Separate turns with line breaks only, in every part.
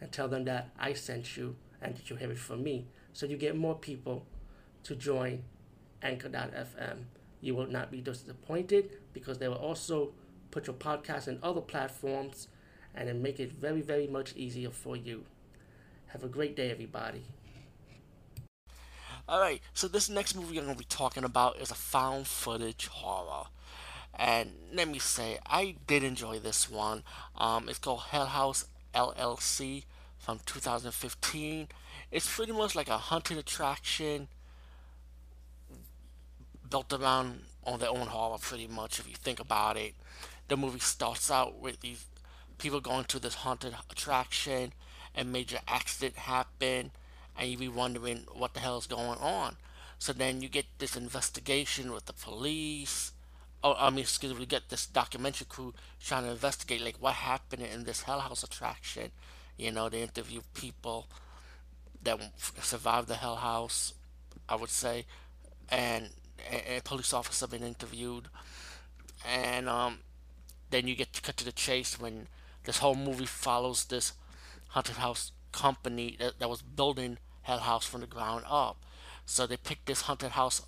and tell them that I sent you and that you have it from me. So you get more people to join Anchor.fm. You will not be disappointed because they will also put your podcast in other platforms and then make it very, very much easier for you. Have a great day, everybody.
Alright, so this next movie I'm going to be talking about is a found footage horror. And let me say, I did enjoy this one. Um, it's called Hell House LLC from 2015. It's pretty much like a haunted attraction built around on their own horror, pretty much, if you think about it. The movie starts out with these people going to this haunted attraction, a major accident happen, and you be wondering what the hell is going on. So then you get this investigation with the police. Oh, I mean, excuse me, we get this documentary crew trying to investigate like what happened in this Hell House attraction. You know, they interview people that survived the Hell House, I would say, and a, police officer been interviewed, and um, then you get to cut to the chase when this whole movie follows this haunted house company that, that was building Hell House from the ground up. So they picked this haunted house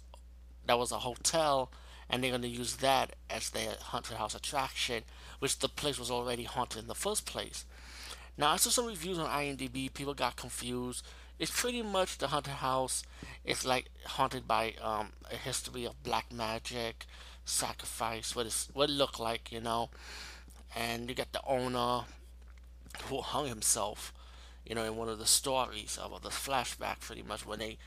that was a hotel, and they're going to use that as their haunted house attraction, which the place was already haunted in the first place. Now, I saw some reviews on IMDb. People got confused. It's pretty much the haunted house. It's like haunted by um, a history of black magic, sacrifice, what, is, what it looked like, you know. And you got the owner who hung himself, you know, in one of the stories of the flashback, pretty much when they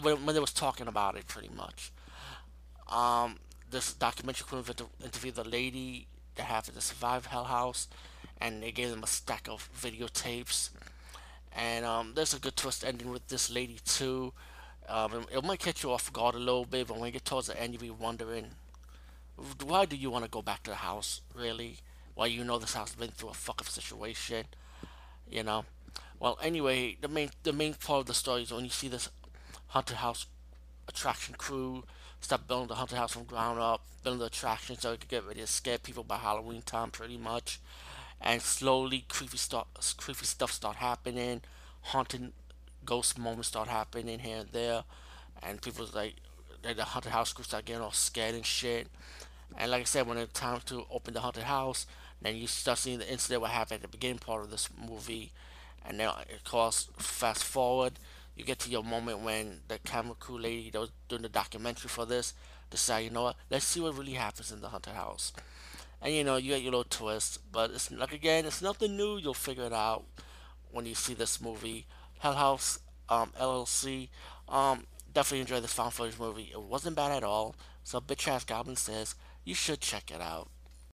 when they was talking about it, pretty much. Um, this documentary crew interviewed the lady that happened to survive Hell House, and they gave them a stack of videotapes. And um, there's a good twist ending with this lady too. Um, it, might catch you off guard a little bit, but when you get towards the end, you'll be wondering, why do you want to go back to the house, really? Why you know this house has been through a fuck up situation, you know? Well, anyway, the main the main part of the story is when you see this haunted house attraction crew start building the haunted house from ground up, building the attraction so it could get ready to scare people by Halloween time, pretty much. And slowly, creepy stuff, creepy stuff start happening, haunted ghost moments start happening here and there, and people like the haunted house crew start getting all scared and shit. And like I said, when it's time to open the haunted house, then you start seeing the incident what happened at the beginning part of this movie, and then of course fast forward you get to your moment when the camera crew lady that was doing the documentary for this decide, you know what, let's see what really happens in the haunted house. And you know, you get your little twist, but it's like again, it's nothing new. You'll figure it out when you see this movie, Hell House um, LLC. Um, definitely enjoy this found footage movie. It wasn't bad at all. So bitch ass goblin says you should check it out.